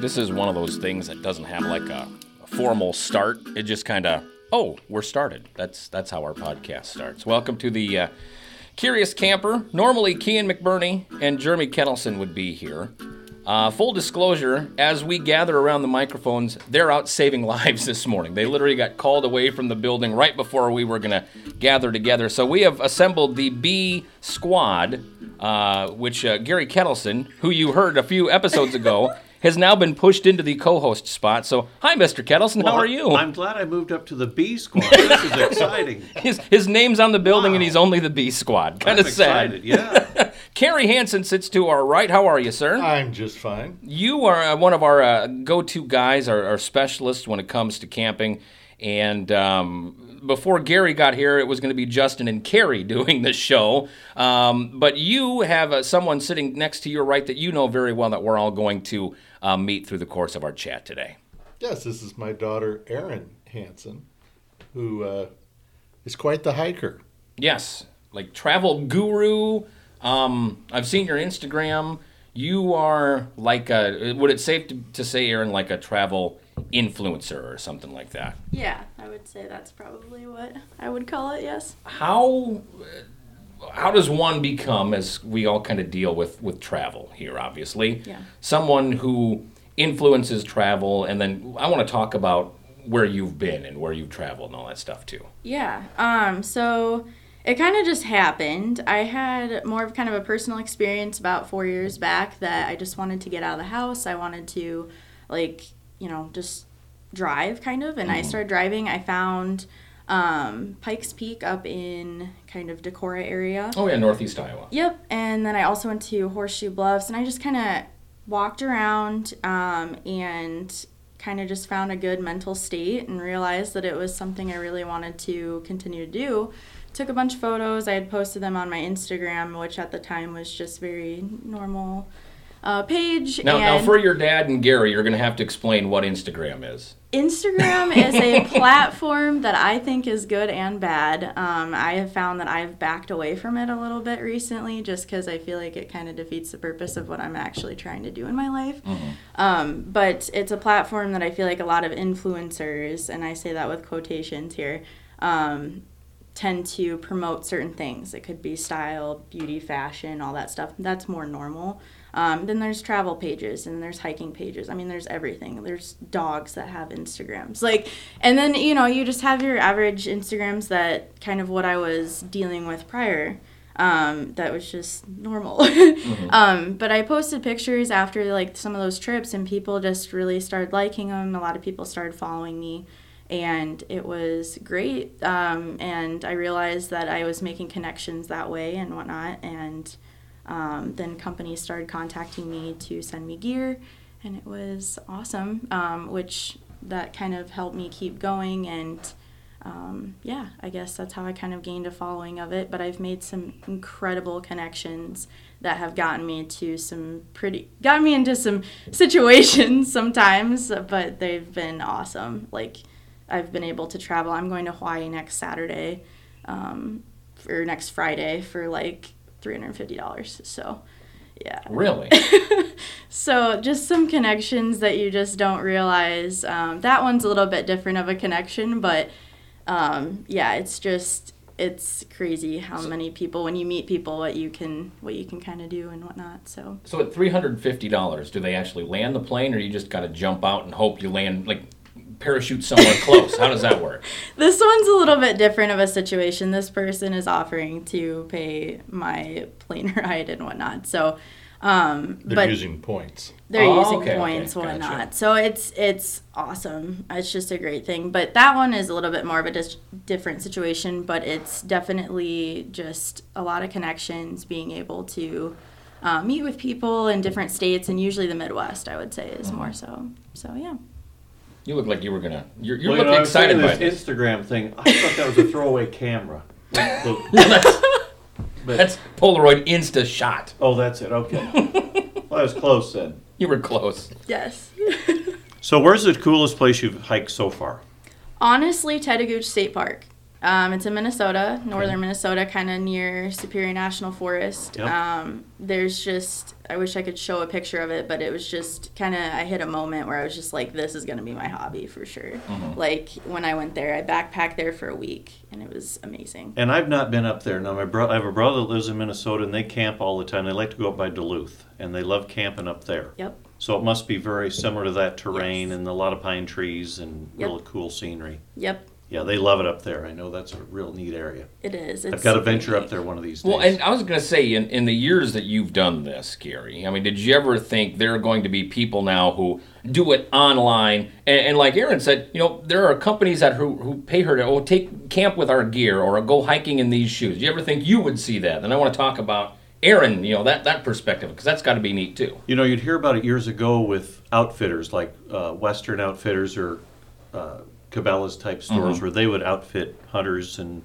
this is one of those things that doesn't have like a, a formal start. It just kind of, oh, we're started. That's that's how our podcast starts. Welcome to the uh, Curious Camper. Normally, Kian McBurney and Jeremy Kettleson would be here. Uh, full disclosure, as we gather around the microphones, they're out saving lives this morning. They literally got called away from the building right before we were going to gather together. So we have assembled the B squad, uh, which uh, Gary Kettleson, who you heard a few episodes ago, has now been pushed into the co-host spot. So, hi, Mr. Kettleson. How are you? I'm glad I moved up to the B squad. This is exciting. his, his name's on the building, and he's only the B squad. Kind of sad. excited. Yeah. Kerry Hansen sits to our right. How are you, sir? I'm just fine. You are uh, one of our uh, go-to guys, our, our specialists when it comes to camping. And um, before Gary got here, it was going to be Justin and Carrie doing the show. Um, but you have uh, someone sitting next to your right that you know very well that we're all going to uh, meet through the course of our chat today. Yes, this is my daughter, Erin Hansen, who uh, is quite the hiker. Yes, like travel guru. Um, I've seen your Instagram. You are like a. Would it safe to, to say, Erin, like a travel influencer or something like that? Yeah, I would say that's probably what I would call it, yes. how how does one become as we all kind of deal with with travel here obviously Yeah. someone who influences travel and then i want to talk about where you've been and where you've traveled and all that stuff too Yeah. Um, so it kind of just happened. I had more of kind of a personal experience about four years back that I just wanted to get out of the house. I wanted to, like, you know, just drive kind of. And I started driving. I found um, Pikes Peak up in kind of Decorah area. oh yeah northeast iowa Yep. And then I also went to Horseshoe Bluffs and I just kind of walked around um, and kind of just found a good mental state and realized that it was something I really wanted to continue to do. Took a bunch of photos. I had posted them on my Instagram, which at the time was just very normal uh, page. now, now for your dad and gary you're going to have to explain what instagram is Instagram is a platform that I think is good and bad. Um, I have found that I've backed away from it a little bit recently just because I feel like it kind of defeats the purpose of what I'm actually trying to do in my life. Um, but it's a platform that I feel like a lot of influencers, and I say that with quotations here, um, tend to promote certain things. It could be style, beauty, fashion, all that stuff. That's more normal. Um, then there's travel pages and there's hiking pages. I mean, there's everything. There's dogs that have Instagrams. Like, and then, you know, you just have your average Instagrams that kind of what I was dealing with prior. Um, that was just normal. um, but I posted pictures after like some of those trips and people just really started liking them. A lot of people started following me and it was great. Um, and I realized that I was making connections that way and whatnot. And um, then companies started contacting me to send me gear, and it was awesome. Um, which that kind of helped me keep going and. Um, yeah, I guess that's how I kind of gained a following of it. But I've made some incredible connections that have gotten me to some pretty, got me into some situations sometimes, but they've been awesome. Like, I've been able to travel. I'm going to Hawaii next Saturday, um, or next Friday for like $350. So, yeah. really So, just some connections that you just don't realize. Um, that one's a little bit different of a connection, but um, yeah, it's just it's crazy how many people when you meet people what you can what you can kind of do and whatnot. So so at $350 do they actually land the plane or you just got to jump out and hope you land like parachute somewhere close how does that work this one's a little bit different of a situation. This person is offering to pay my plane ride and whatnot. So, um, They're but using points. they're Oh, using okay, okay, points gotcha. whatnot so it's it's awesome it's just a great thing but that one is a little bit more of a dis- different situation but it's definitely just a lot of connections being able to uh, meet with people in different states and usually the midwest i would say is Mm-hmm. more so so yeah you look like you were gonna you're, you're Well, you know, excited saying by this this Instagram thing. I thought that was a throwaway camera. The- that's, but, that's polaroid insta shot oh, that's it. Okay. Well, I was close then. you were close yes So, where's the coolest place you've hiked so far? honestly Tettegouche state park Um, it's in Minnesota, northern Minnesota, kind of near Superior National Forest. Yep. Um, there's just, I wish I could show a picture of it, but it was just kind of, I hit a moment where I was just like, this is going to be my hobby for sure. Like when I went there, I backpacked there for a week and it was amazing. And I've not been up there. Now, my bro- I have a brother that lives in Minnesota, and they camp all the time. They like to go up by Duluth, and they love camping up there. Yep. So it must be very similar to that terrain Yes. and a lot of pine trees and Yep. really cool scenery. Yep. Yeah, they love it up there. I know that's a real neat area. It is. It's I've got to super venture up there one of these days. Well, and I was going to say, in, in the years that you've done this, Gary, I mean, did you ever think there are going to be people now who do it online? And, and like Erin said, you know, there are companies that who, who pay her to oh take camp with our gear or go hiking in these shoes. Do you ever think you would see that? And I want to talk about Erin, you know, that that perspective because that's got to be neat too. You know, you'd hear about it years ago with outfitters like uh, Western Outfitters or uh, Cabela's type stores mm-hmm. where they would outfit hunters and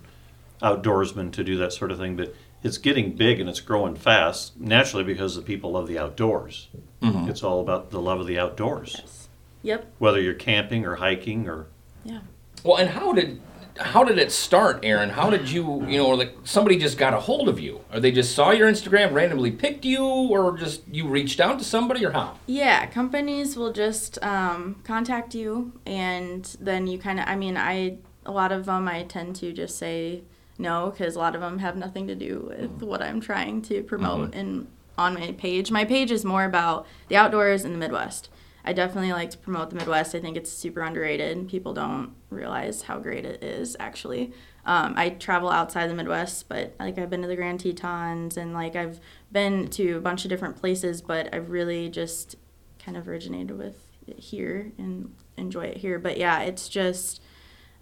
outdoorsmen to do that sort of thing. But it's getting big and it's growing fast, naturally because the people love the outdoors. Mm-hmm. It's all about the love of the outdoors, Yes. Yep. whether you're camping or hiking or. Yeah. Well, and how did how did it start, Erin? How did you, you know, or like somebody just got a hold of you, or they just saw your Instagram, randomly picked you, or just you reached out to somebody, or how? Yeah, companies will just um, contact you, and then you kind of. I mean, I a lot of them I tend to just say no because a lot of them have nothing to do with what I'm trying to promote in on my page. My page is more about the outdoors in the Midwest. I definitely like to promote the Midwest. I think it's super underrated. People don't realize how great it is actually. Um, I travel outside the Midwest, but like I've been to the Grand Tetons and like I've been to a bunch of different places, but I've really just kind of originated with it here and enjoy it here. But yeah, it's just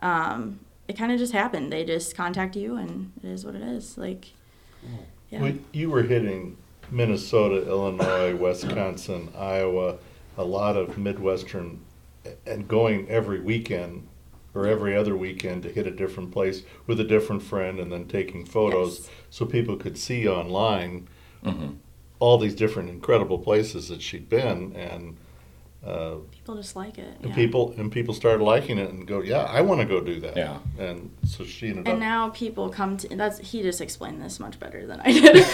um, it kind of just happened. They just contact you, and it is what it is. Like, yeah, We, you were hitting Minnesota, Illinois, Wisconsin, Iowa, a lot of Midwestern, and going every weekend or every other weekend to hit a different place with a different friend and then taking photos Yes. so people could see online mm-hmm. all these different incredible places that she'd been and uh, people just like it. and yeah. people and people started liking it and go yeah I want to go do that Yeah. and so she ended And up now people come to that's he just explained this much better than I did.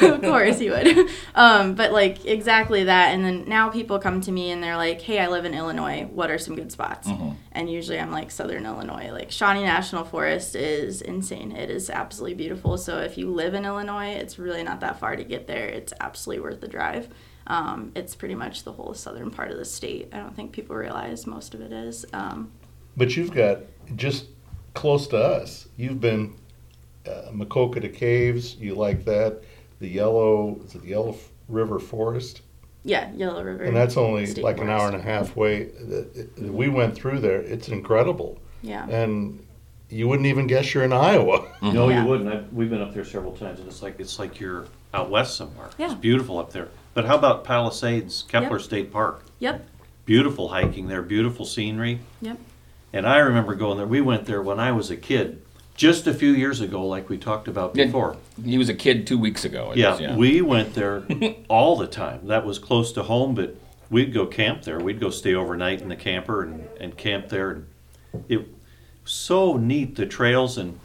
um, of course he would. Um, but like exactly that. And then now people come to me and they're like, "Hey, I live in Illinois. What are some good spots?" And usually I'm like Southern Illinois. Like Shawnee National Forest is insane. It is absolutely beautiful. So if you live in Illinois, it's really not that far to get there. It's absolutely worth the drive. Um, it's pretty much the whole southern part of the state. I don't think people realize most of it is. Um, But you've got just close to us. You've been uh, Maquoketa Caves. You like that? The yellow is it the Yellow River Forest, yeah, Yellow River. and that's only State like an hour and a half way. That- that We went through there. It's incredible, Yeah. and you wouldn't even guess you're in Iowa. No, Yeah. you wouldn't. I've, we've been up there several times, and it's like it's like you're out west somewhere. Yeah. It's beautiful up there. But how about Palisades, Kepler Yep. State Park? Yep. Beautiful hiking there, beautiful scenery. Yep. And I remember going there. We went there when I was a kid, just a few years ago, like we talked about Yeah. before. He was a kid two weeks ago. Yeah, was, we went there all the time. That was close to home, but we'd go camp there. We'd go stay overnight in the camper and, and camp there. And it was so neat, the trails. And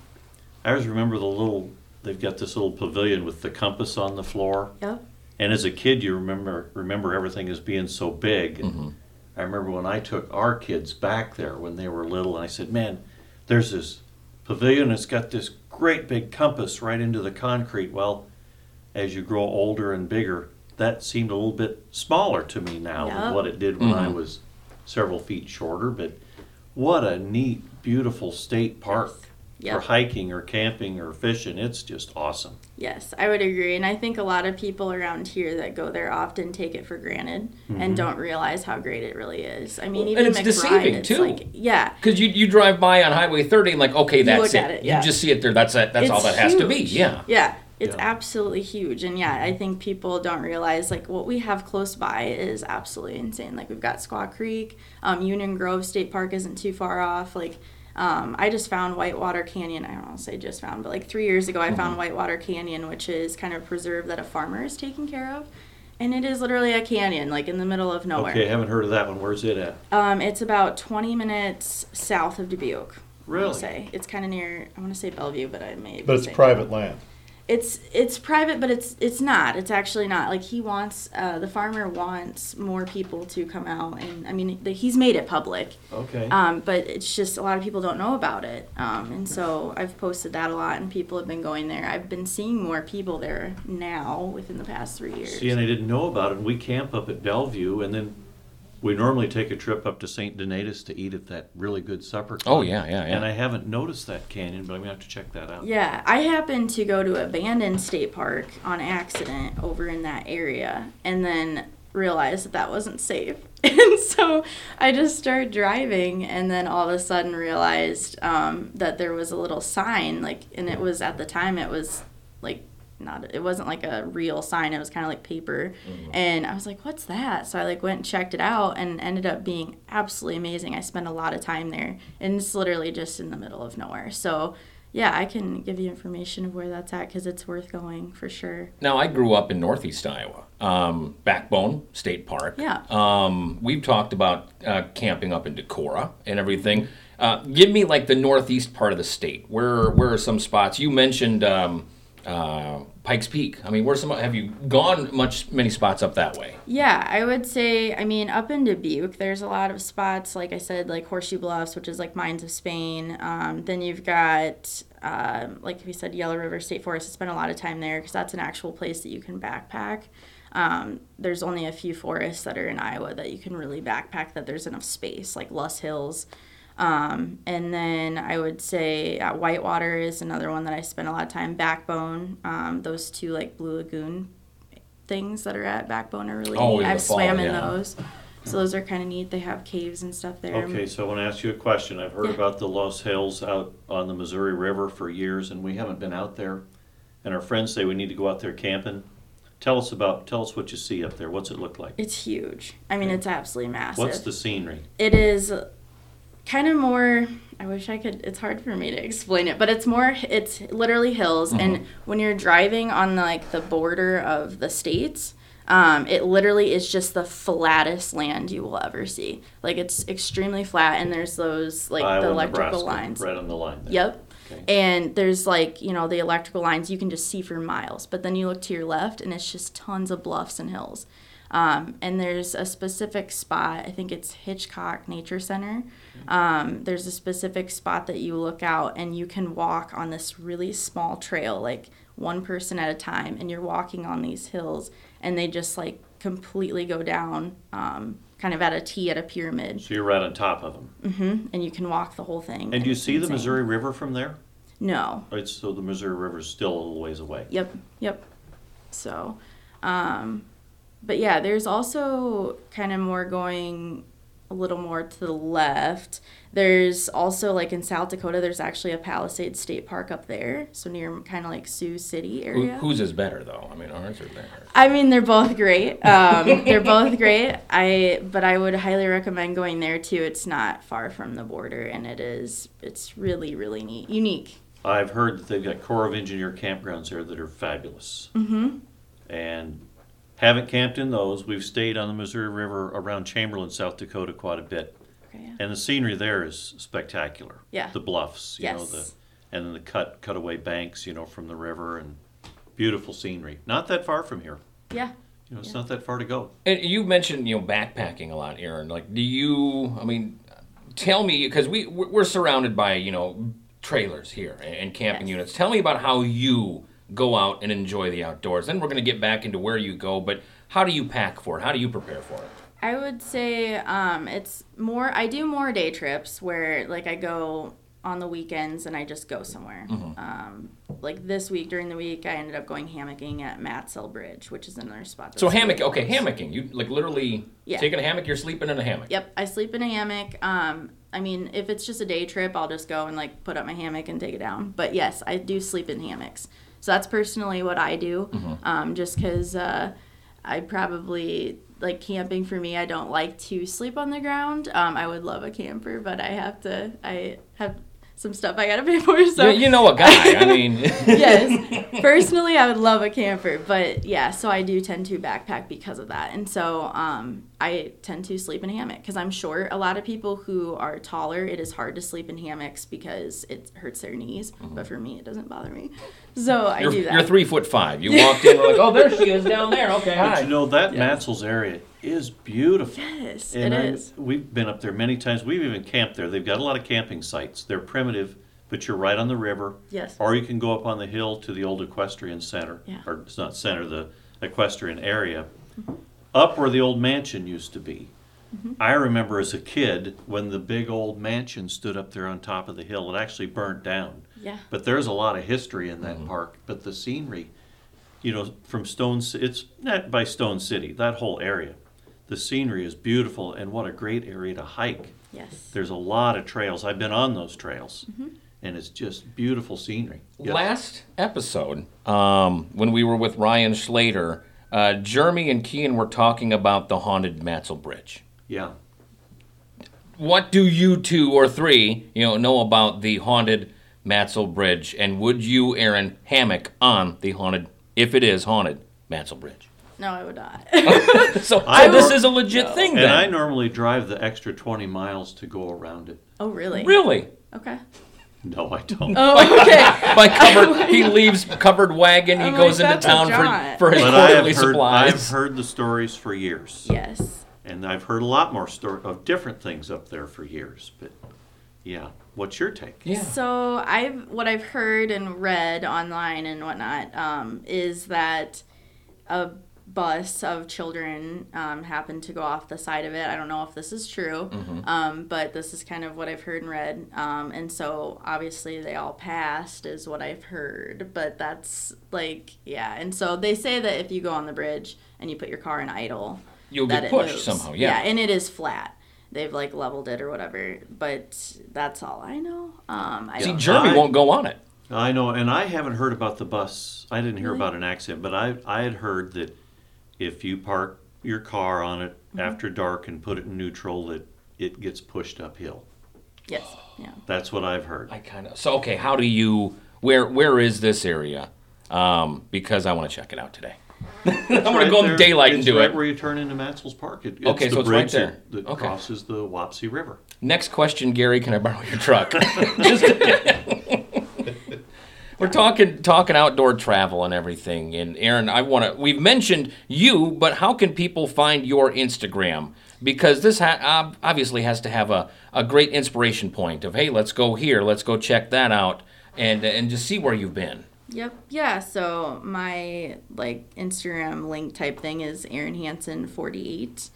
I always remember the little, they've got this little pavilion with the compass on the floor. Yep. And as a kid, you remember remember everything as being so big. And I remember when I took our kids back there when they were little, and I said, "Man, there's this pavilion. It's got this great big compass right into the concrete." Well, as you grow older and bigger, that seemed a little bit smaller to me now Yeah. than what it did when I Mhm. was several feet shorter. But what a neat, beautiful state park for Yep. hiking or camping or fishing. It's just awesome. Yes, I would agree. And I think a lot of people around here that go there often take it for granted and don't realize how great it really is. I mean, Well, even and it's McBride, deceiving, it's too. like, yeah. Because you, you drive by on Highway 30 and like, okay, that's look it. at it, yeah. You just see it there. That's it. That's all It's that has to be. Yeah. Yeah. It's Yeah. absolutely huge. And yeah, I think people don't realize like what we have close by is absolutely insane. Like we've got Squaw Creek, um, Union Grove State Park isn't too far off. Like um, I just found Whitewater Canyon. I don't want to say just found, but like three years ago, I Mm-hmm. found Whitewater Canyon, which is kind of a preserve that a farmer is taking care of. And it is literally a canyon, like in the middle of nowhere. Okay, I haven't heard of that one. Where's it at? Um, it's about 20 minutes south of Dubuque. Really? wanna say it's kind of near. I want to say Bellevue, but I may. But it's saying- private land. It's it's private, but it's it's not. It's actually not. Like he wants, uh, the farmer wants more people to come out, and I mean, the, he's made it public. Okay. Um, but it's just a lot of people don't know about it. Um, and so I've posted that a lot, and people have been going there. I've been seeing more people there now within the past three years. See, and I didn't know about it. And we camp up at Bellevue, and then we normally take a trip up to St. Donatus to eat at that really good supper. Oh, yeah, yeah, yeah. And I haven't noticed that canyon, but I'm gonna have to check that out. Yeah, I happened to go to abandoned state park on accident over in that area, and then realized that that wasn't safe. And so I just started driving, and then all of a sudden realized um, that there was a little sign, like, and it was at the time it was like not it wasn't like a real sign it was kind of like paper and i was like what's that so i like went and checked it out and ended up being absolutely amazing i spent a lot of time there and it's literally just in the middle of nowhere so yeah i can give you information of where that's at because it's worth going for sure Now, I grew up in Northeast Iowa, um, Backbone State Park. Yeah. Um, we've talked about uh, camping up in Decorah and everything. Uh, give me like the northeast part of the state. Where where are some spots? You mentioned um, uh, Pikes Peak. I mean, where's some? Have you gone much many spots up that way? Yeah, I would say, I mean, up in Dubuque, there's a lot of spots, like I said, like Horseshoe Bluffs, which is like Mines of Spain. Um, then you've got, um, like we said, Yellow River State Forest. I spent a lot of time there because that's an actual place that you can backpack. Um, there's only a few forests that are in Iowa that you can really backpack that there's enough space, like Loess Hills. Um, and then I would say uh, Whitewater is another one that I spend a lot of time. Backbone, um, those two like Blue Lagoon things that are at Backbone are really Oh, neat. I've fall, swam in yeah. those. So those are kind of neat. They have caves and stuff there. Okay, so I want to ask you a question. I've heard Yeah. about the Loess Hills out on the Missouri River for years, and we haven't been out there. And our friends say we need to go out there camping. Tell us about, tell us what you see up there. What's it look like? It's huge. I mean, it's absolutely massive. What's the scenery? it is kind of more i wish i could it's hard for me to explain it but it's more it's literally hills and when you're driving on like the border of the states um, it literally is just the flattest land you will ever see like it's extremely flat and there's those like Iowa, the electrical Nebraska, lines Right on the line there. Yep. Okay. And there's like, you know, the electrical lines you can just see for miles. But then you look to your left and it's just tons of bluffs and hills. Um, and there's a specific spot, I think it's Hitchcock Nature Center. Um, there's a specific spot that you look out and you can walk on this really small trail, like one person at a time. And you're walking on these hills and they just like completely go down, um, kind of at a T at a pyramid. So you're right on top of them. Mm-hmm. And you can walk the whole thing. And do you see the. Missouri River from there? No. Right, so the Missouri River is still a little ways away. Yep, yep. So, um, but yeah, there's also kind of more going a little more to the left. There's also like in South Dakota, there's actually a Palisades State Park up there, so near kind of like Sioux City Who, area. whose is better though? I mean, ours or theirs? I mean, they're both great. Um, they're both great. I but I would highly recommend going there too. It's not far from the border, and it is. It's really really neat, unique. I've heard that they've got Corps of Engineer campgrounds there that are fabulous. Mm-hmm. And haven't camped in those. We've stayed on the Missouri River around Chamberlain, South Dakota quite a bit. Okay. yeah. And the scenery there is spectacular. Yeah. The bluffs, you know, Yes. the and then the cut cutaway banks, you know, from the river and beautiful scenery. Not that far from here. Yeah. You know, it's Yeah. not that far to go. And you mentioned you know backpacking a lot, Erin. Like, do you? I mean, tell me because we we're surrounded by you know trailers here and camping Yes. units. Tell me about how you go out and enjoy the outdoors. Then we're going to get back into where you go, but how do you pack for it? How do you prepare for it? I would say um, it's more. I do more day trips where like I go on the weekends and I just go somewhere. Mm-hmm. Um, like this week during the week, I ended up going hammocking at Matsell Bridge, which is another spot. So hammock, really okay, hammocking. You like literally Yeah. taking a hammock. You're sleeping in a hammock. Yep, I sleep in a hammock. Um, I mean, if it's just a day trip, I'll just go and like put up my hammock and take it down. But yes, I do sleep in hammocks. So that's personally what I do. Um, just because uh, I probably like camping for me. I don't like to sleep on the ground. Um, I would love a camper, but I have to. I have some stuff I gotta pay for. So you, you know a guy. I mean, yes. Personally, I would love a camper, but yeah, so I do tend to backpack because of that. And so um, I tend to sleep in a hammock because I'm short. A lot of people who are taller, it is hard to sleep in hammocks because it hurts their knees. But for me, it doesn't bother me. So I You're, do that. you're three foot five. You walked in, we're like, oh, there she is down there. Okay, But hi. you know that Matsell's area is beautiful. yes, And it I- is. We've been up there many times. We've even camped there. They've got a lot of camping sites. They're primitive, but you're right on the river. Yes. Or you can go up on the hill to the old equestrian center. Yeah. Or it's not center, the equestrian area. Up where the old mansion used to be. Mm-hmm. I remember as a kid when the big old mansion stood up there on top of the hill. It actually burnt down. Yeah. But there's a lot of history in that park. But the scenery, you know, from Stone, it's not by Stone City, that whole area. The scenery is beautiful, and what a great area to hike. Yes. There's a lot of trails. I've been on those trails, Mm-hmm. and it's just beautiful scenery. Yep. Last episode, um, when we were with Ryan Schlater, uh, Jeremy and Kean were talking about the haunted Matsell Bridge. Yeah. What do you two or three, you know, know about the haunted Matsell Bridge? And would you, Erin, hammock on the haunted, if it is haunted, Matsell Bridge? No, I would not. So, so I this wor- is a legit thing Then. And. I normally drive the extra 20 miles to go around it. oh, really? really? Okay. No, I don't. Oh, okay. By covered, he leaves covered wagon. He I'm goes like, into town for, for his But I quarterly have heard, supplies. I've heard the stories for years. yes. And I've heard a lot more story of different things up there for years. But yeah, what's your take? yeah. So I've what I've heard and read online and whatnot um, is that a bus of children um, happened to go off the side of it. I don't know if this is true, um, but this is kind of what I've heard and read. Um, and so obviously they all passed, is what I've heard. But that's like yeah. And so they say that if you go on the bridge and you put your car in idle, You'll that get it pushed moves. somehow. Yeah. and it is flat. They've like leveled it or whatever, but that's all I know. Um, I See, don't Jeremy I- won't go on it. I know, and I haven't heard about the bus. I didn't hear Really? about an accident, but I I had heard that if you park your car on it Mm-hmm. after dark and put it in neutral, that it gets pushed uphill. Yes. Yeah. That's what I've heard. I kind of. So okay, how do you? Where where is this area? Um, because I want to check it out today. I'm gonna Right go in there. daylight and It's do right it. where you turn into Matsell's Park. It, it's Okay, the so it's right bridge there. that, that Okay. crosses the Wapsie River. Next question, Gary. Can I borrow your truck? Just We're talking talking outdoor travel and everything. And Erin, I want to. We've mentioned you, but how can people find your Instagram? Because this ha- obviously has to have a, a great inspiration point of hey, let's go here, let's go check that out, and and just see where you've been. Yep. Yeah. So my like Instagram link type thing is Erin Hansen forty eight.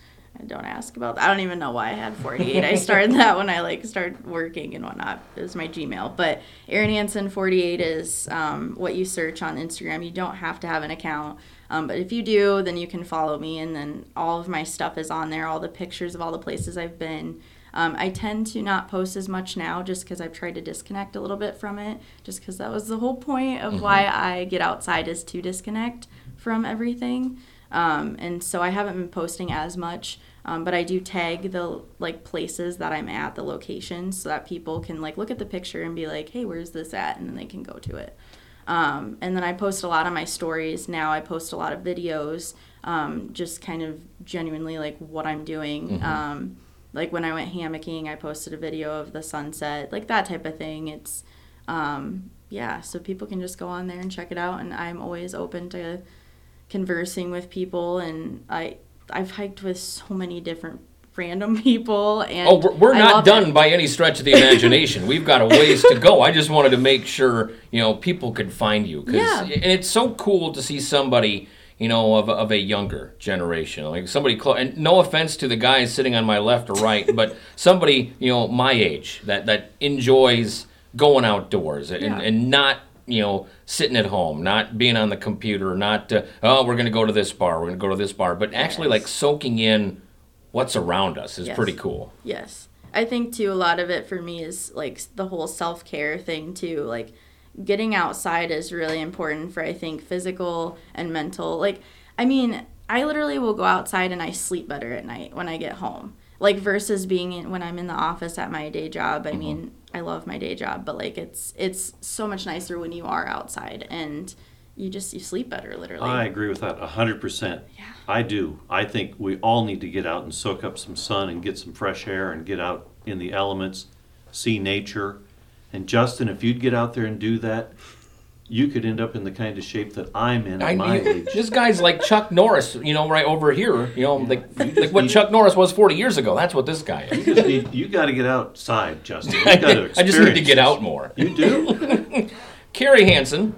Don't ask about that. I don't even know why I had 48. I started that when I like started working and whatnot. It was my Gmail. But Erin Hansen 48 is um, what you search on Instagram. You don't have to have an account. Um, but if you do, then you can follow me, and then all of my stuff is on there. All the pictures of all the places I've been. Um, I tend to not post as much now, just because I've tried to disconnect a little bit from it. Just because that was the whole point of why I get outside is to disconnect from everything. Um, and so I haven't been posting as much, um, but I do tag the like places that I'm at, the locations, so that people can like look at the picture and be like, "Hey, where's this at?" and then they can go to it. Um, and then I post a lot of my stories. Now I post a lot of videos, um, just kind of genuinely like what I'm doing. Um, like when I went hammocking, I posted a video of the sunset, like that type of thing. It's, um, yeah, so people can just go on there and check it out. And I'm always open to conversing with people. And I, I've hiked with so many different random people. And Oh, we're, we're not done it. by any stretch of the imagination. We've got a ways to go. I just wanted to make sure you know people could find you. 'cause- Yeah. And it's so cool to see somebody you know of, a- of a younger generation, like somebody close. And no offense to the guys sitting on my left or right, but somebody you know my age that that enjoys going outdoors and, Yeah. and not you know sitting at home not being on the computer not uh, oh we're going to go to this bar we're going to go to this bar but actually Yes. like soaking in what's around us is Yes. pretty cool Yes. I think too a lot of it for me is like the whole self-care thing too. Like getting outside is really important for I think physical and mental. Like I mean, I literally will go outside and I sleep better at night when I get home. Like versus being in, when I'm in the office at my day job. I mm-hmm. mean, I love my day job, but like it's it's so much nicer when you are outside and you just you sleep better literally. I agree with that 100%. Yeah. I do. I think we all need to get out and soak up some sun and get some fresh air and get out in the elements, see nature. And Justin, if you'd get out there and do that, you could end up in the kind of shape that I'm in at I my mean, age. this guy's like Chuck Norris, you know, right over here. You know, like like what Chuck Norris was 40 years ago. That's what this guy is. You, need, you got to get outside, Justin. You got to I just need to get out more. You do? Carrie Hansen,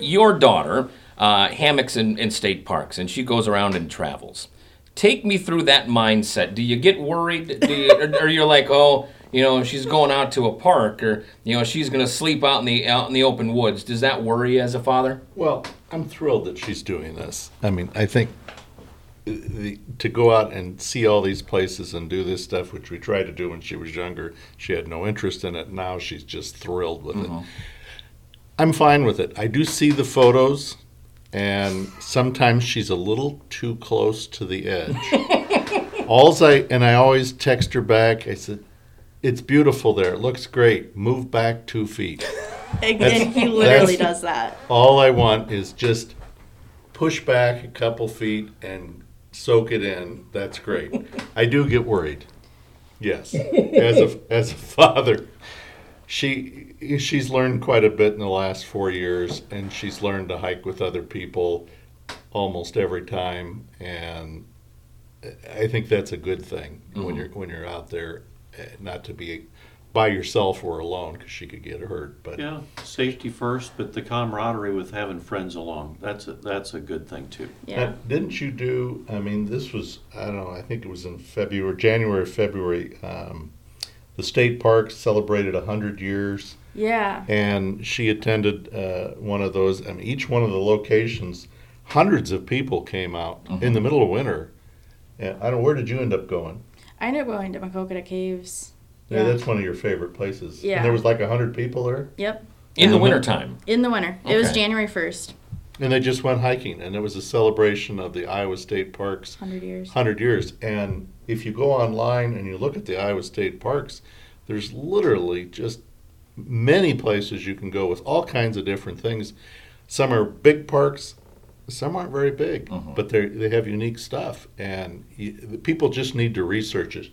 your daughter, uh, hammocks in, in state parks, and she goes around and travels. Take me through that mindset. Do you get worried? Do you, or, or you're like, oh, you know, she's going out to a park, or you know, she's going to sleep out in the out in the open woods. Does that worry you as a father? Well, I'm thrilled that she's doing this. I mean, I think uh, the, to go out and see all these places and do this stuff, which we tried to do when she was younger, she had no interest in it. Now she's just thrilled with it. Mm-hmm. I'm fine with it. I do see the photos, and sometimes she's a little too close to the edge. All's I and I always text her back. I said, "It's beautiful there. It looks great. Move back two feet." and, and he literally does that. All I want is just push back a couple feet and soak it in. That's great. I do get worried. Yes, as a as a father, she she's learned quite a bit in the last four years, and she's learned to hike with other people almost every time, and I think that's a good thing when mm-hmm. you're when you're out there, not to be by yourself or alone because she could get hurt. But Yeah, safety first, but the camaraderie with having friends along, that's a, that's a good thing too. Yeah. Now, didn't you do? I mean, this was I don't know. I think it was in February, January, February. Um, the state park celebrated hundred years, Yeah. and she attended uh, one of those. I mean, each one of the locations, hundreds of people came out in the middle of winter. And I don't. Where did you end up going? I ended up going to Maquoketa Caves. Yeah, Yeah. that's one of your favorite places. Yeah. And there was like hundred people there, Yep. In the Yeah. wintertime. In the winter. It was January 1st. and they just went hiking, and it was a celebration of the Iowa State Parks 100 years. 100 years. And if you go online and you look at the Iowa State parks, there's literally just many places you can go with all kinds of different things. Some are big parks, some aren't very big, but they they have unique stuff, and you, the people just need to research it.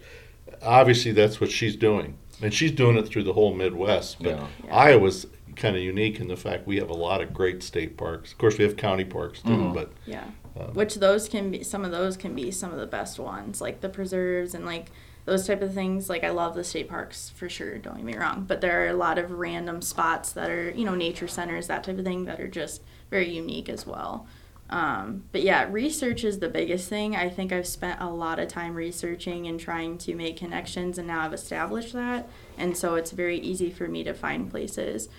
Obviously, that's what she's doing, and she's doing it through the whole Midwest. But Yeah. Yeah. Iowa's kind of unique in the fact we have a lot of great state parks. Of course, we have county parks too, but Yeah. Um, Which those can be some of those can be some of the best ones, like the preserves and like those type of things. Like I love the state parks for sure, don't get me wrong. But there are a lot of random spots that are, you know, nature centers, that type of thing that are just very unique as well. Um, but yeah, research is the biggest thing. I think I've spent a lot of time researching and trying to make connections, and now I've established that. And so it's very easy for me to find places.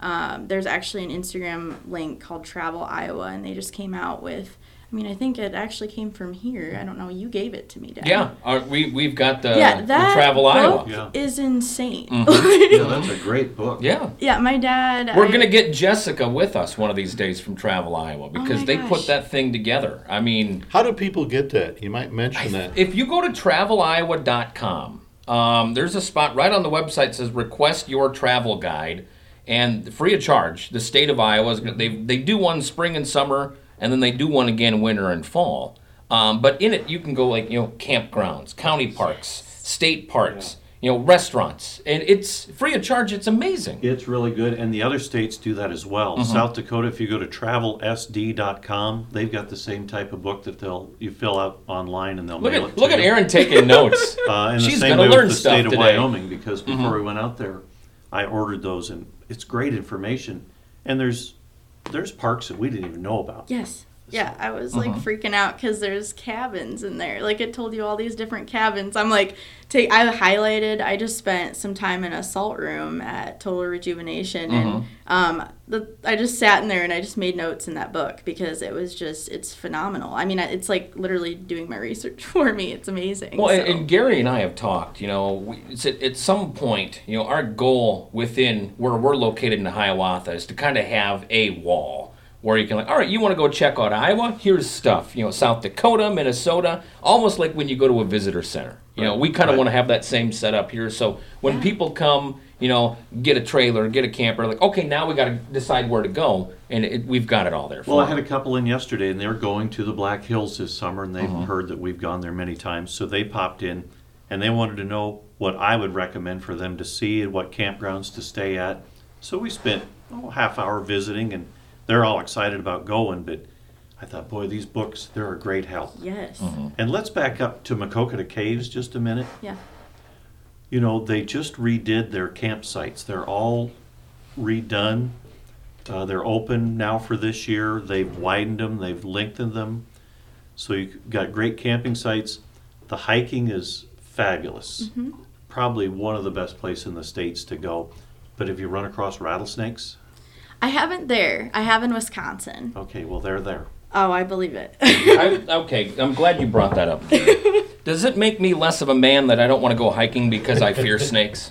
Um, there's actually an Instagram link called Travel Iowa, and they just came out with. I mean, I think it actually came from here. I don't know. You gave it to me, Dad. Yeah, uh, we we've got the, yeah, that Travel book Iowa. Yeah. is insane. Yeah, that's a great book. Yeah. yeah, my dad. We're I- gonna get Jessica with us one of these days from Travel Iowa because my they gosh. put that thing together. I mean, how do people get that? You might mention that. if you go to traveliowa.com, um, there's a spot right on the website that says request your travel guide, and free of charge. The state of Iowa is gonna- they they do one spring and summer, and then they do one again winter and fall. Um, but in it, you can go like you know campgrounds, county parks, state parks, you know restaurants, and it's free of charge. It's amazing. It's really good, and the other states do that as well. Mm-hmm. South Dakota, if you go to travelsd.com, they've got the same type of book that they'll you fill out online and they'll Look mail at it look to at you. Erin taking notes. Uh, and She's the same way learn with the stuff state of today. Mm-hmm. Wyoming because before we went out there, I ordered those, and it's great information. And there's there's parks that we didn't even know about. Yes. Yeah, I was like Uh-huh. freaking out because there's cabins in there. Like it told you all these different cabins. I'm like, take. I highlighted. I just spent some time in a salt room at Total Rejuvenation, Uh-huh. and um, the, I just sat in there and I just made notes in that book because it was just it's phenomenal. I mean, it's like literally doing my research for me. It's amazing. Well, and, and Gary and I have talked. You know, we, it's at, at some point, you know, our goal within where we're located in Hiawatha is to kind of have a wall where you can like, all right, you want to go check out Iowa? Here's stuff. You know, South Dakota, Minnesota, almost like when you go to a visitor center. You know, we kind of Right. want to have that same setup here. So when Yeah. people come, you you know, get a trailer, get a camper. Like, okay, now we got to decide where to go, and it, we've got it all there. For Well, I had a couple in yesterday, and they're going to the Black Hills this summer, and they've uh-huh. heard that we've gone there many times. So they popped in, and they wanted to know what I would recommend for them to see and what campgrounds to stay at. So we spent oh, a half hour visiting, and they're all excited about going. But I thought, boy, these books, they're a great help. Yes. And let's back up to Maquoketa Caves just a minute. Yeah. You know, they just redid their campsites. They're all redone. Uh, they're open now for this year. They've widened them, they've lengthened them. So you've got great camping sites. The hiking is fabulous. Probably one of the best places in the States to go. But if you run across rattlesnakes, I haven't there. I have in Wisconsin. okay, well, they're there. Oh, I believe it. I, okay, I'm glad you brought that up. Gary. Does it make me less of a man that I don't want to go hiking because I fear snakes?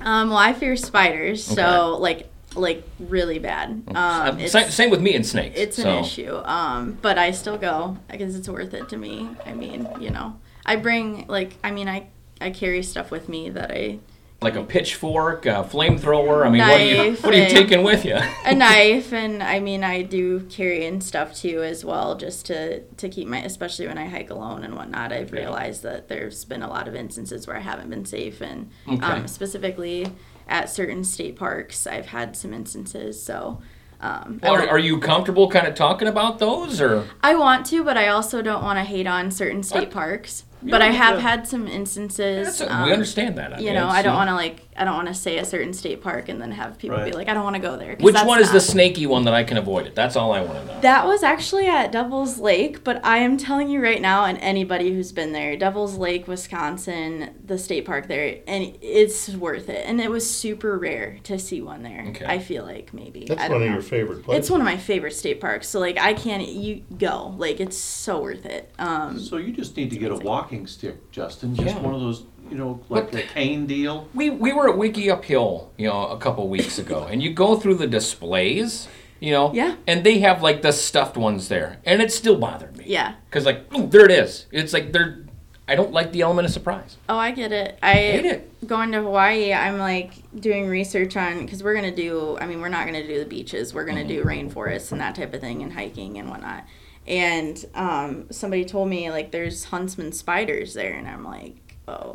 um, well, I fear spiders, so Okay. like like really bad. Um, Uh, it's, same, same with me and snakes. it's an so. issue. Um, but I still go because it's worth it to me. I mean, you know, I bring like I mean I I carry stuff with me that I Like a pitchfork, a flamethrower. I mean, what are you, what are you taking with you? a knife and I mean I do carry in stuff too as well just to to keep my especially when I hike alone and whatnot I've realized that there's been a lot of instances where I haven't been safe and Okay. um, specifically at certain state parks I've had some instances so um, I Are, are you comfortable kind of talking about those, or I want to but I also don't want to hate on certain state What? parks but I have had some instances That's a- um, we understand that? I you mean, know I don't want to like I don't want to say a certain state park and then have people be like I don't want to go there. Which one is the snaky one that I can avoid it? That's all I want to know. That was actually at Devil's Lake, but I am telling you right now, and anybody who's been there, Devil's Lake, Wisconsin, the state park there, and it's worth it. And it was super rare to see one there. Okay. I feel like maybe. That's I one don't of know. your favorite places. It's one of my favorite state parks. So like I can't. You go like it's so worth it. Um, So you just need to get a walking stick, Justin. Just Yeah. one of those, you know, like But- a cane deal. We we were at Wickiup Hill, you know, a couple weeks ago, and you go through the displays, you know, Yeah. and they have like the stuffed ones there, and it still bothered me. yeah. Because like, ooh, there it is. It's like they're. I don't like the element of surprise. Oh, I get it. I Hate it. going to Hawaii. I'm like doing research on because we're gonna do. I mean, we're not gonna do the beaches. We're gonna do rainforests and that type of thing, and hiking and whatnot. And um, somebody told me like there's huntsman spiders there, and I'm like, oh,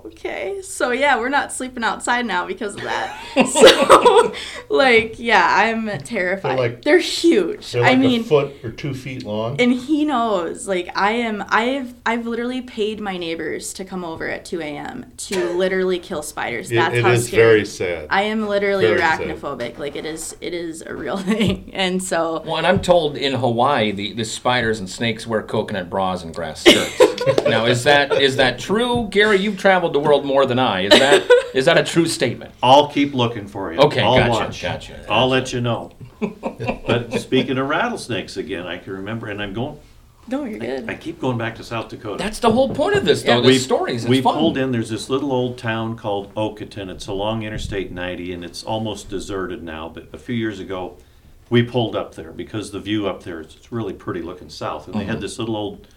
okay. So yeah, we're not sleeping outside now because of that. so like, yeah, I'm terrified. They're They're, huge. They're like I mean, a foot or two feet long. and he knows like i am i've i've literally paid my neighbors to come over at 2 a.m to literally kill spiders It- that's it how is scary very sad. i am literally Very sad. arachnophobic like it is it is a real thing and so Well, and I'm told in Hawaii the, the spiders and snakes wear coconut bras and grass skirts. now, is that is that true, Gary? You've traveled the world more than I. Is that is that a true statement? I'll keep looking for you. Okay, I'll gotcha, watch. gotcha, I'll let you know. but speaking of rattlesnakes again, I can remember, and I'm going. no you're good I keep going back to South Dakota. That's the whole point of this, though. Yeah. The we stories. It's we fun. pulled in. There's this little old town called Okaton. It's along Interstate 90, and it's almost deserted now. But a few years ago, we pulled up there because the view up there is it's really pretty looking south. And they Mm-hmm. had this little old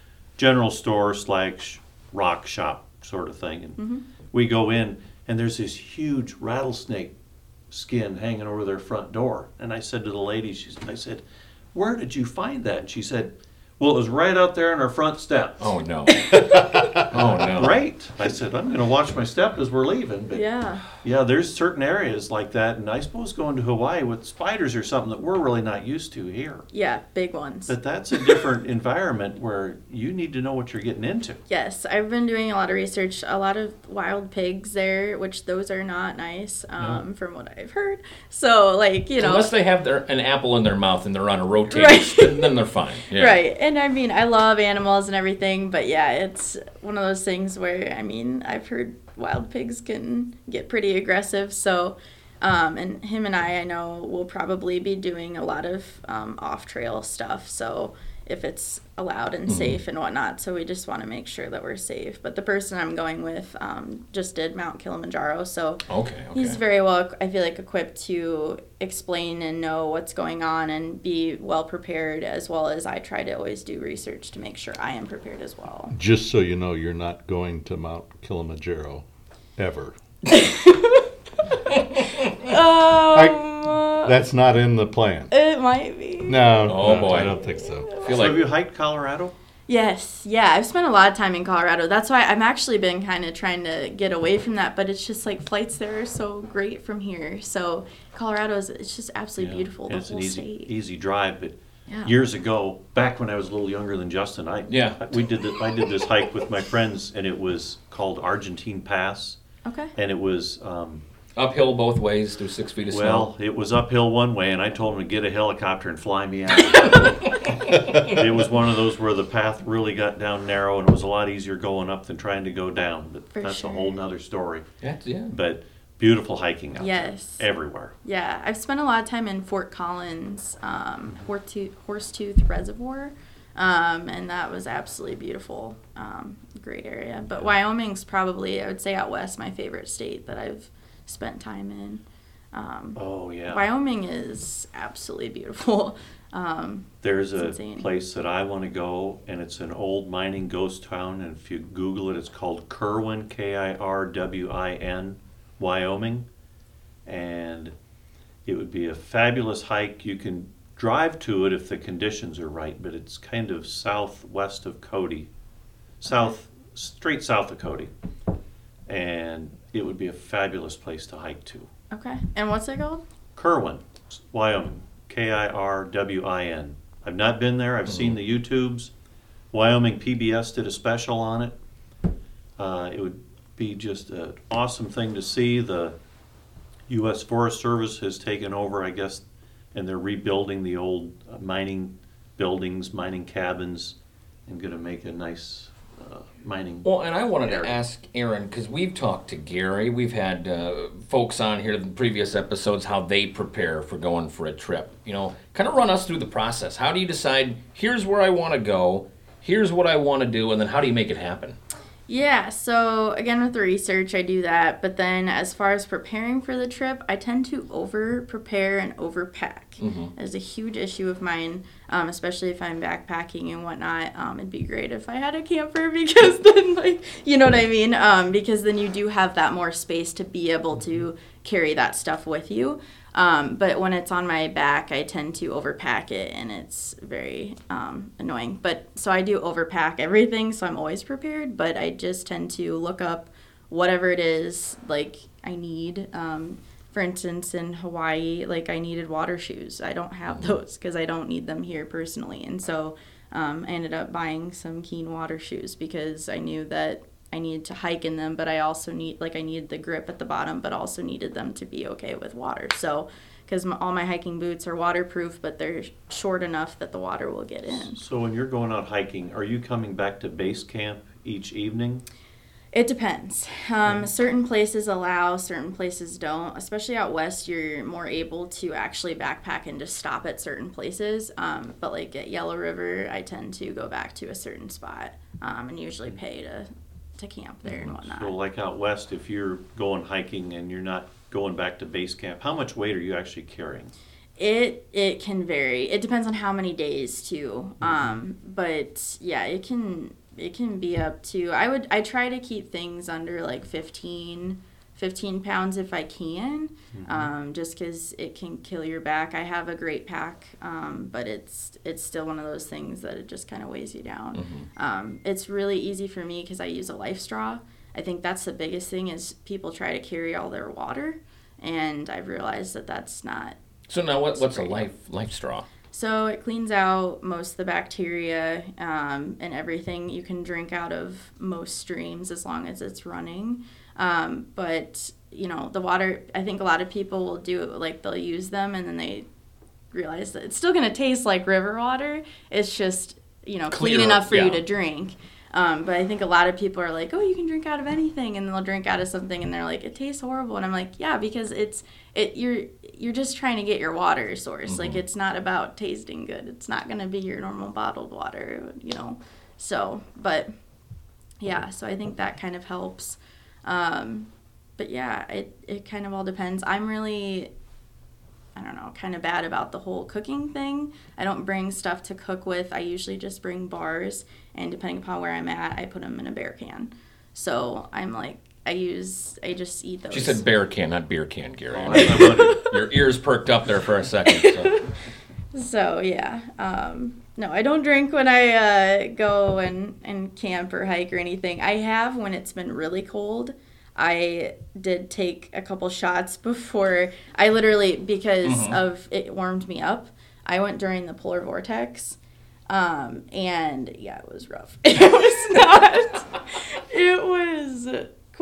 general store slash rock shop sort of thing. And mm-hmm. we go in, and there's this huge rattlesnake skin hanging over their front door. And I said to the lady, she, I said, "Where did you find that?" And she said, "Well, it was right out there on our front steps." Oh no. oh no. Great. I said, I'm going to watch my step as we're leaving. But yeah. Yeah there's certain areas like that. And I suppose going to Hawaii with spiders or something that we're really not used to here. yeah big ones But that's a different environment where you need to know what you're getting into. Yes, I've been doing a lot of research. A lot of wild pigs there, which those are not nice, um, from what I've heard. So, like you know, Unless they have their, an apple in their mouth and they're on a rotating, Right. then, then they're fine. Yeah. Right. And I mean, I love animals and everything, but yeah, it's one of those things where, I mean, I've heard wild pigs can get pretty aggressive. So, um, and him and I, I know, will probably be doing a lot of um, off trail stuff. So, if it's allowed and safe and whatnot. So, we just want to make sure that we're safe. But the person I'm going with um, just did Mount Kilimanjaro. So, Okay. Okay. He's very well, I feel like, equipped to explain and know what's going on and be well prepared, as well as I try to always do research to make sure I am prepared as well. Just so you know, you're not going to Mount Kilimanjaro ever. Um, That's not in the plan. it might be. No, Oh, no, boy. I don't think so. I feel So have like you hiked Colorado? Yes, yeah, I've spent a lot of time in Colorado. That's why I've actually been kind of trying to get away from that, but it's just like flights there are so great from here. So Colorado is it's just absolutely beautiful. Yeah, the it's whole an easy, state. easy drive, but Yeah. years ago, back when I was a little younger than Justin, I Yeah. we did the, I did this hike with my friends, and it was called Argentine Pass, Okay. and it was um, uphill both ways through six feet of well, snow. it was uphill one way, and I told them to get a helicopter and fly me out. it was one of those where the path really got down narrow, and it was a lot easier going up than trying to go down. But For that's sure. a whole nother story. Yeah, yeah. But beautiful hiking out Yes. there, everywhere. Yeah, I've spent a lot of time in Fort Collins, um, Horsetooth, Horsetooth Reservoir, um, and that was absolutely beautiful. Um, great area. But Wyoming's probably, I would say, out west, my favorite state that I've spent time in. Um, Oh yeah. Wyoming is absolutely beautiful. Um, There's a insane. place that I want to go, and it's an old mining ghost town. And if you Google it, it's called Kirwin, K I R W I N, Wyoming. And it would be a fabulous hike. You can drive to it if the conditions are right, but it's kind of southwest of Cody, south, straight south of Cody. And it would be a fabulous place to hike to. okay. And what's it called? Kirwin, Wyoming. K I R W I N. I've not been there. I've seen the YouTubes. Wyoming PBS did a special on it. Uh, it would be just an awesome thing to see. The U.S. Forest Service has taken over, I guess, and they're rebuilding the old uh, mining buildings, mining cabins, and going to make a nice uh, mining. Well, and I wanted to ask Erin because we've talked to Gary. We've had uh, folks on here in previous episodes how they prepare for going for a trip. You know, kind of run us through the process. How do you decide? Here's where I want to go. Here's what I want to do, and then how do you make it happen? Yeah, so again with the research, I do that. But then as far as preparing for the trip, I tend to over prepare and overpack. Mm-hmm. It's a huge issue of mine, um, especially if I'm backpacking and whatnot. Um, it'd be great if I had a camper because then, like, you know what I mean? Um, because then you do have that more space to be able to carry that stuff with you. Um, but when it's on my back, I tend to overpack it, and it's very um, annoying. But so I do overpack everything, so I'm always prepared. But I just tend to look up whatever it is like I need. Um, for instance, in Hawaii, like I needed water shoes. I don't have those because I don't need them here personally, and so um, I ended up buying some Keen water shoes because I knew that I needed to hike in them, but I also need like I needed the grip at the bottom, but also needed them to be okay with water. So, because all my hiking boots are waterproof, but they're short enough that the water will get in. So when you're going out hiking, are you coming back to base camp each evening? It depends. Um, certain places allow, certain places don't. Especially out west, you're more able to actually backpack and just stop at certain places. Um, but like at Yellow River, I tend to go back to a certain spot um, and usually pay to to camp there and whatnot. So like out west, if you're going hiking and you're not going back to base camp, how much weight are you actually carrying? It it can vary. It depends on how many days too. Um, but yeah, it can it can be up to. I would I try to keep things under like 15, 15 pounds if I can, um, just because it can kill your back. I have a great pack, um, but it's it's still one of those things that it just kind of weighs you down. Um, it's really easy for me because I use a life straw. I think that's the biggest thing is people try to carry all their water, and I've realized that that's not So now, what, what's a life life straw? So it cleans out most of the bacteria um, and everything. You can drink out of most streams as long as it's running. Um, but you know the water. I think a lot of people will do it like they'll use them and then they realize that it's still going to taste like river water. It's just you know clean enough for yeah. you to drink. Um, but I think a lot of people are like, oh, you can drink out of anything, and they'll drink out of something, and they're like, it tastes horrible, and I'm like, yeah, because it's it you're you're just trying to get your water source. Like it's not about tasting good. It's not gonna be your normal bottled water, you know. So, but yeah, so I think that kind of helps. Um, but yeah, it it kind of all depends. I'm really I don't know, kind of bad about the whole cooking thing. I don't bring stuff to cook with. I usually just bring bars, and depending upon where I'm at, I put them in a bear can. So I'm like, I use I just eat those. She said bear can, not beer can, Gary. Oh, Your ears perked up there for a second. So. So yeah, um, no, I don't drink when I uh, go and, and camp or hike or anything. I have when it's been really cold. I did take a couple shots before I literally because of it warmed me up. I went during the polar vortex, um, and yeah, it was rough. It was not.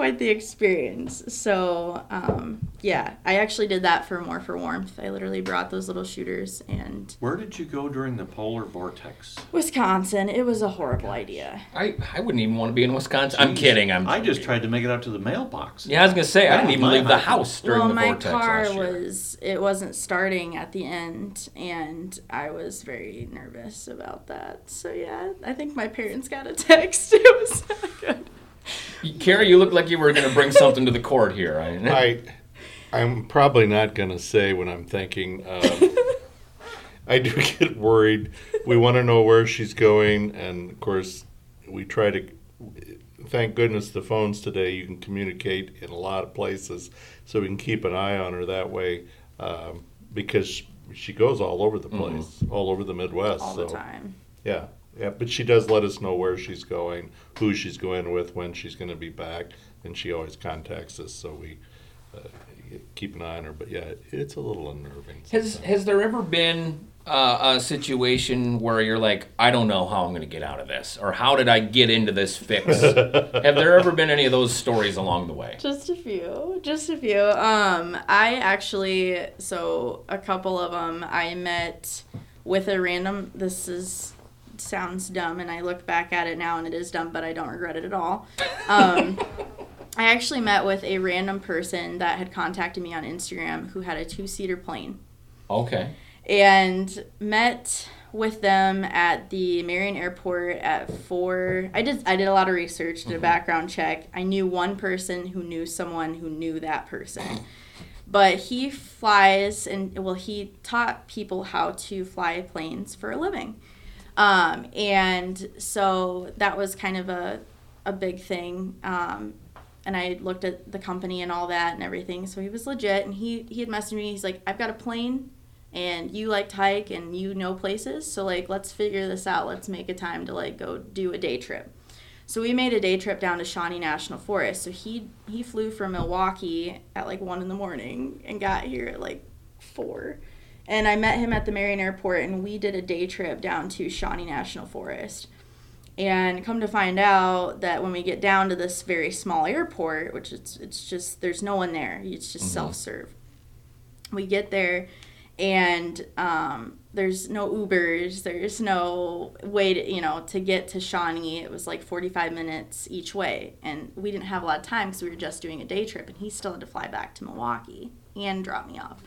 It was quite the experience. So um, yeah, I actually did that for more for warmth. I literally brought those little shooters and Where did you go during the polar vortex? Wisconsin. It was a horrible idea. I, I wouldn't even want to be in Wisconsin. I'm kidding. I'm. I just tried to make it out to the mailbox. Yeah, I was gonna say I didn't even My- leave the house during well, the my vortex car last year. was it wasn't starting at the end, and I was very nervous about that. So yeah, I think my parents got a text. It was not good. Carrie, you look like you were gonna bring something to the court here. I, I, I'm probably not going to say what I'm thinking. Um, I do get worried. We want to know where she's going, and of course, we try to. Thank goodness the phones today. You can communicate in a lot of places, so we can keep an eye on her that way. Um, because she goes all over the place, all over the Midwest. all so. the time. Yeah, yeah, but she does let us know where she's going, who she's going with, when she's going to be back, and she always contacts us, so we uh, keep an eye on her. But yeah, it's a little unnerving. Has sometimes. has there ever been uh, a situation where you're like, I don't know how I'm going to get out of this, or how did I get into this fix? Have there ever been any of those stories along the way? Just a few, just a few. Um, I actually, so a couple of them, I met with a random. This is sounds dumb, and I look back at it now, and it is dumb, but I don't regret it at all. Um, I actually met with a random person that had contacted me on Instagram who had a two seater plane Okay. and met with them at the Marion Airport at four. I did I did a lot of research, did a background check. I knew one person who knew someone who knew that person. But he flies and well, he taught people how to fly planes for a living. Um, and so that was kind of a, a big thing. Um, and I looked at the company and all that and everything. So he was legit. And he, he had messaged me. He's like, I've got a plane and you like to hike and you know places. So like, let's figure this out. Let's make a time to like go do a day trip. So we made a day trip down to Shawnee National Forest. So he he flew from Milwaukee at like one in the morning and got here at like four. And I met him at the Marion Airport and we did a day trip down to Shawnee National Forest. And come to find out that when we get down to this very small airport, which it's it's just there's no one there, it's just self serve. We get there and um, there's no Ubers, there's no way to, you know, to get to Shawnee. It was like 45 minutes each way. And we didn't have a lot of time because we were just doing a day trip and he still had to fly back to Milwaukee and drop me off.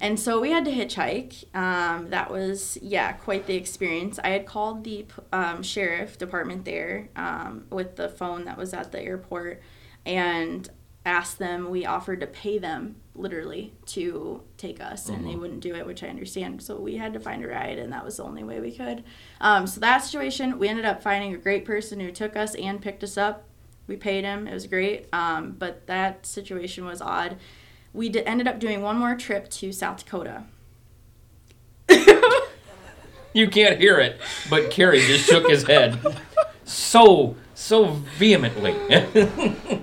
And so we had to hitchhike. Um, that was, yeah, quite the experience. I had called the um, sheriff department there um, with the phone that was at the airport and asked them, we offered to pay them literally to take us, and they wouldn't do it, which I understand. So we had to find a ride, and that was the only way we could. Um, so that situation, we ended up finding a great person who took us and picked us up. We paid him, it was great. Um, but that situation was odd we did, ended up doing one more trip to South Dakota. You can't hear it, but Carrie just shook his head so so vehemently.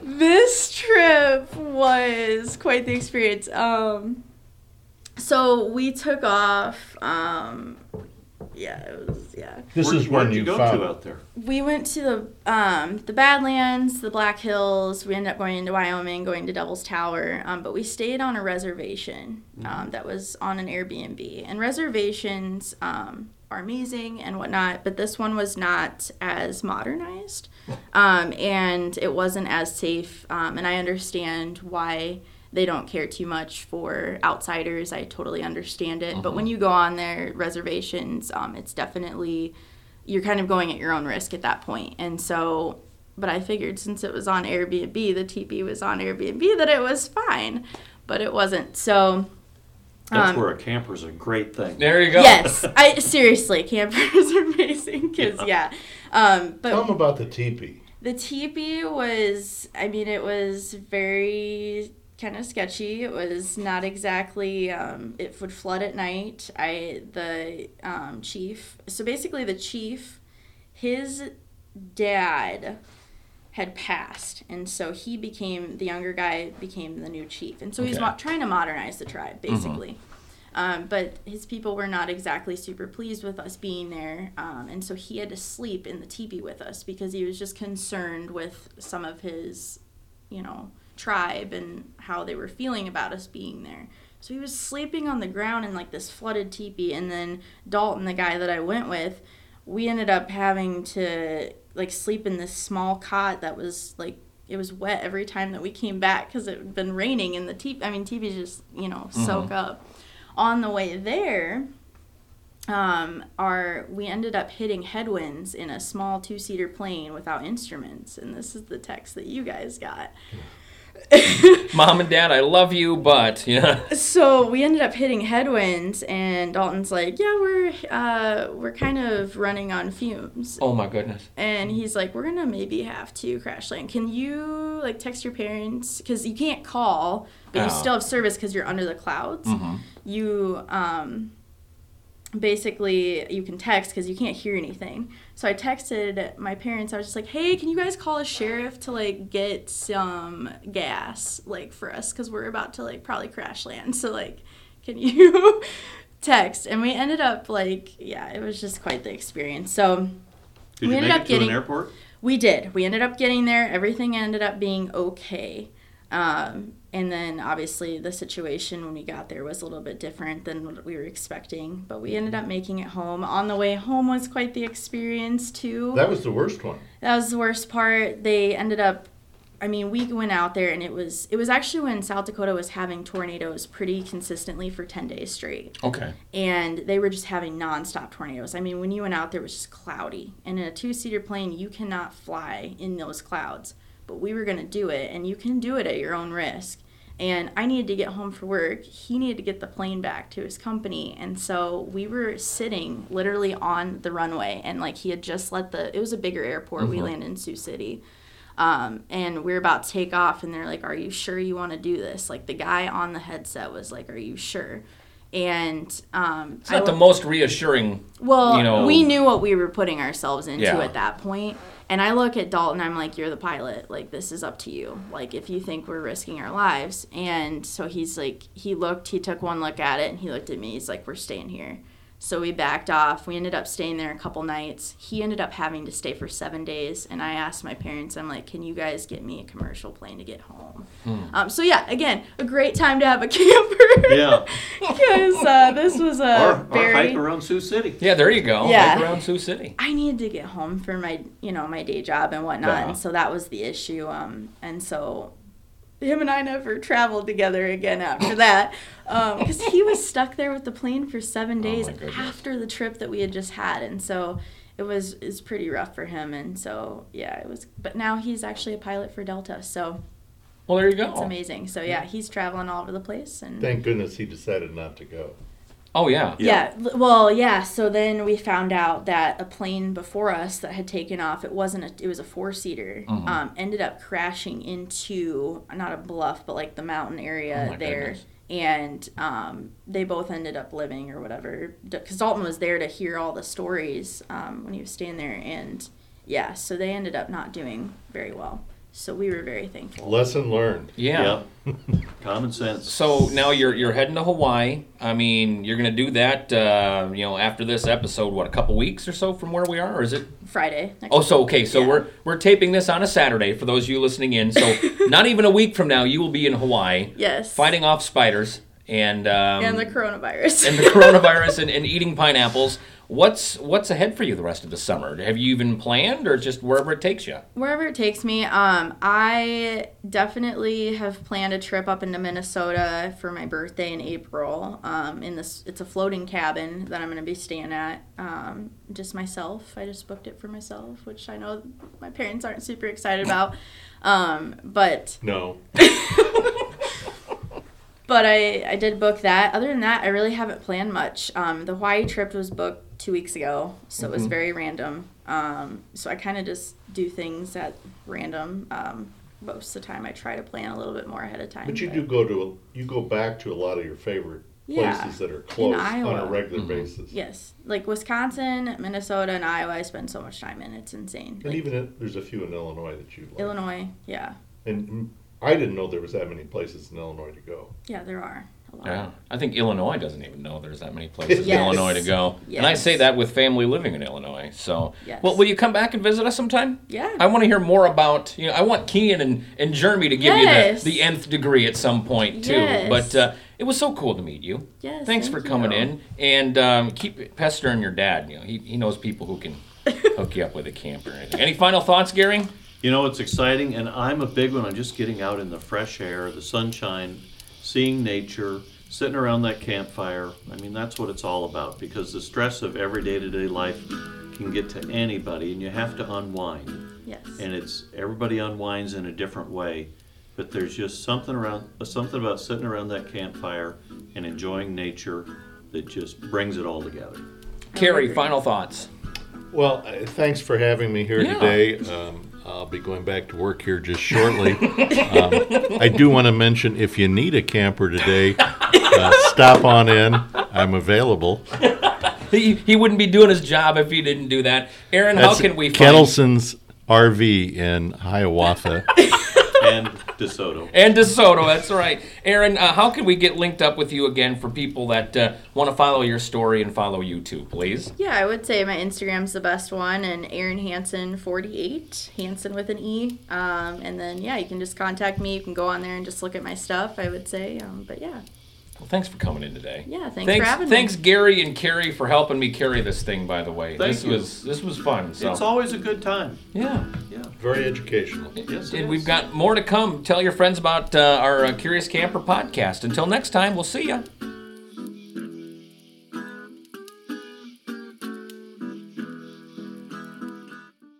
this trip was quite the experience. Um, so we took off. Um, yeah, it was yeah. This Where'd- is where'd you, go found to out there. We went to the um, the Badlands, the Black Hills. We ended up going into Wyoming, going to Devil's Tower. Um, but we stayed on a reservation um, that was on an Airbnb. And reservations um, are amazing and whatnot, but this one was not as modernized, um, and it wasn't as safe. Um, and I understand why they don't care too much for outsiders. I totally understand it. But when you go on their reservations, um, it's definitely you're kind of going at your own risk at that point. And so, but I figured since it was on Airbnb, the TP was on Airbnb, that it was fine, but it wasn't. So, That's Um, where a camper's a great thing. there you go. yes, I seriously, campers are amazing because yeah. Um, Tell them about the teepee. The teepee was, I mean, it was very kind of sketchy. It was not exactly. Um, it would flood at night. I the um, chief. So basically, the chief, his dad had passed and so he became the younger guy became the new chief and so he's Okay. Mm-hmm. mo- trying to modernize the tribe basically um, but his people were not exactly super pleased with us being there um, and so he had to sleep in the teepee with us because he was just concerned with some of his you know tribe and how they were feeling about us being there. So he was sleeping on the ground in like this flooded teepee and then dalton the guy that i went with we ended up having to like sleep in this small cot that was like it was wet every time that we came back because it had been raining and the teepee i mean teepees just you know soak up. On the way there um, our we ended up hitting headwinds in a small two-seater plane without instruments and this is the text that you guys got Mom and Dad, I love you, but yeah. so we ended up hitting headwinds and dalton's like yeah we're uh, we're kind of running on fumes Oh my goodness. and he's like we're gonna maybe have to crash land can you like text your parents because you can't call but you Oh. still have service because you're under the clouds you um basically you can text because you can't hear anything so i texted my parents i was just like hey can you guys call a sheriff to like get some gas like for us because we're about to like probably crash land so like can you text and we ended up like yeah it was just quite the experience so Did We you ended up getting- an airport? we did. We ended up getting there. Everything ended up being okay. Um, and then obviously the situation when we got there was a little bit different than what we were expecting. But we ended up making it home. On the way home was quite the experience too. That was the worst one. That was the worst part. They ended up I mean, we went out there and it was it was actually when South Dakota was having tornadoes pretty consistently for 10 days straight Okay. and they were just having nonstop tornadoes. I mean, when you went out there, it was just cloudy, and in a two-seater plane, you cannot fly in those clouds. But we were gonna do it, and you can do it at your own risk. And I needed to get home for work. He needed to get the plane back to his company, and so we were sitting literally on the runway, and like he had just let the. It was a bigger airport. We landed in Sioux City. Um, and we are about to take off, and they're like, "Are you sure you want to do this?" Like the guy on the headset was like, "Are you sure?" And um, It's not the most reassuring. well, you know- we knew what we were putting ourselves into Yeah. at that point. And I look at Dalton, I'm like, "You're the pilot. Like this is up to you. Like if you think we're risking our lives." And so he's like, he looked, he took one look at it, and he looked at me. He's like, "We're staying here." So we backed off. We ended up staying there a couple nights. He ended up having to stay for seven days. And I asked my parents, I'm like, can you guys get me a commercial plane to get home? Um, so, yeah, again, a great time to have a camper. Yeah. Because uh, this was a or, or hike around Sioux City. Yeah, there you go. Yeah. Like around Sioux City. I needed to get home for my, you know, my day job and whatnot, Yeah. and so that was the issue. Um, and so him and I never traveled together again after that, um, because he was stuck there with the plane for seven oh days Oh after the trip that we had just had, and so it was is pretty rough for him. And so yeah, it was. But now he's actually a pilot for Delta, so Well, there you go. it's amazing. So yeah, he's traveling all over the place and. Thank goodness he decided not to go. Oh yeah. Yeah. l- Well, yeah. So then we found out that a plane before us that had taken off, it wasn't a, it was a four seater, Mm-hmm. um, ended up crashing into not a bluff, but like the mountain area Oh there. goodness. And um, they both ended up living or whatever. Because Dalton was there to hear all the stories um, when he was staying there. And yeah, so they ended up not doing very well. So we were very thankful. Lesson learned. Yeah. Yep. Common sense. So now you're you're heading to Hawaii. I mean, you're gonna do that. Uh, you know, after this episode, what a couple weeks or so from where we are, or is it? Friday. Next Oh, so okay. So Yeah. we're we're taping this on a Saturday for those of you listening in. So not even a week from now, you will be in Hawaii, Yes. fighting off spiders and um, And the coronavirus. and the coronavirus and, and eating pineapples. What's what's ahead for you the rest of the summer? Have you even planned, or just wherever it takes you? wherever it takes me um i definitely have planned a trip up into minnesota for my birthday in april um in this it's a floating cabin that i'm going to be staying at um just myself i just booked it for myself which i know my parents aren't super excited about um but No. but I, I did book that. Other than that, I really haven't planned much. Um, the Hawaii trip was booked two weeks ago, so it Mm-hmm. was very random. Um, so I kind of just do things at random. Um, most of the time, I try to plan a little bit more ahead of time. But you do go to, you go back to a lot of your favorite Yeah, places that are close on a Iowa. regular basis. Yes, like Wisconsin, Minnesota, and Iowa. I spend so much time in. It's insane. And Like, even if, there's a few in Illinois that you like. Illinois, yeah, And mm, I didn't know there was that many places in Illinois to go. yeah, there are a lot. Yeah, I think Illinois doesn't even know there's that many places in Illinois to go, and I say that with family living in Illinois. So, Yes. well, will you come back and visit us sometime? Yeah. I want to hear more about. You know, I want Kean and, and Jeremy to give Yes. you the, the nth degree at some point too. Yes. But uh, it was so cool to meet you. Yes, Thanks thank for coming you. in and um, keep pestering your dad. You know, he, he knows people who can hook you up with a camper. or anything. Any final thoughts, Gary? You know, it's exciting, and I'm a big one on just getting out in the fresh air, the sunshine, seeing nature, sitting around that campfire. I mean, that's what it's all about because the stress of everyday to day life can get to anybody, and you have to unwind. Yes. And it's everybody unwinds in a different way, but there's just something around something about sitting around that campfire and enjoying nature that just brings it all together. Carrie, final thoughts. Well, uh, thanks for having me here Yeah. today. Um, I'll be going back to work here just shortly. um, I do want to mention if you need a camper today, uh, stop on in. I'm available. He, he wouldn't be doing his job if he didn't do that. Erin, how can we find Kettleson's RV in Hiawatha. And DeSoto. And DeSoto, that's right. Erin, uh, how can we get linked up with you again for people that uh, want to follow your story and follow you too, please? Yeah, I would say my Instagram's the best one, and Erin Hansen forty eight, Hansen with an E. Um, and then yeah, you can just contact me. You can go on there and just look at my stuff. I would say, um, but yeah, Well, thanks for coming in today. yeah. Thanks, Thanks, for having me. thanks, Gary and Carrie, for helping me carry this thing. By the way, Thank this you. was this was fun. So It's always a good time. yeah, Yeah. Very educational. Yes, and we've got more to come. Tell your friends about uh, our uh, Curious Camper podcast. Until next time, we'll see you.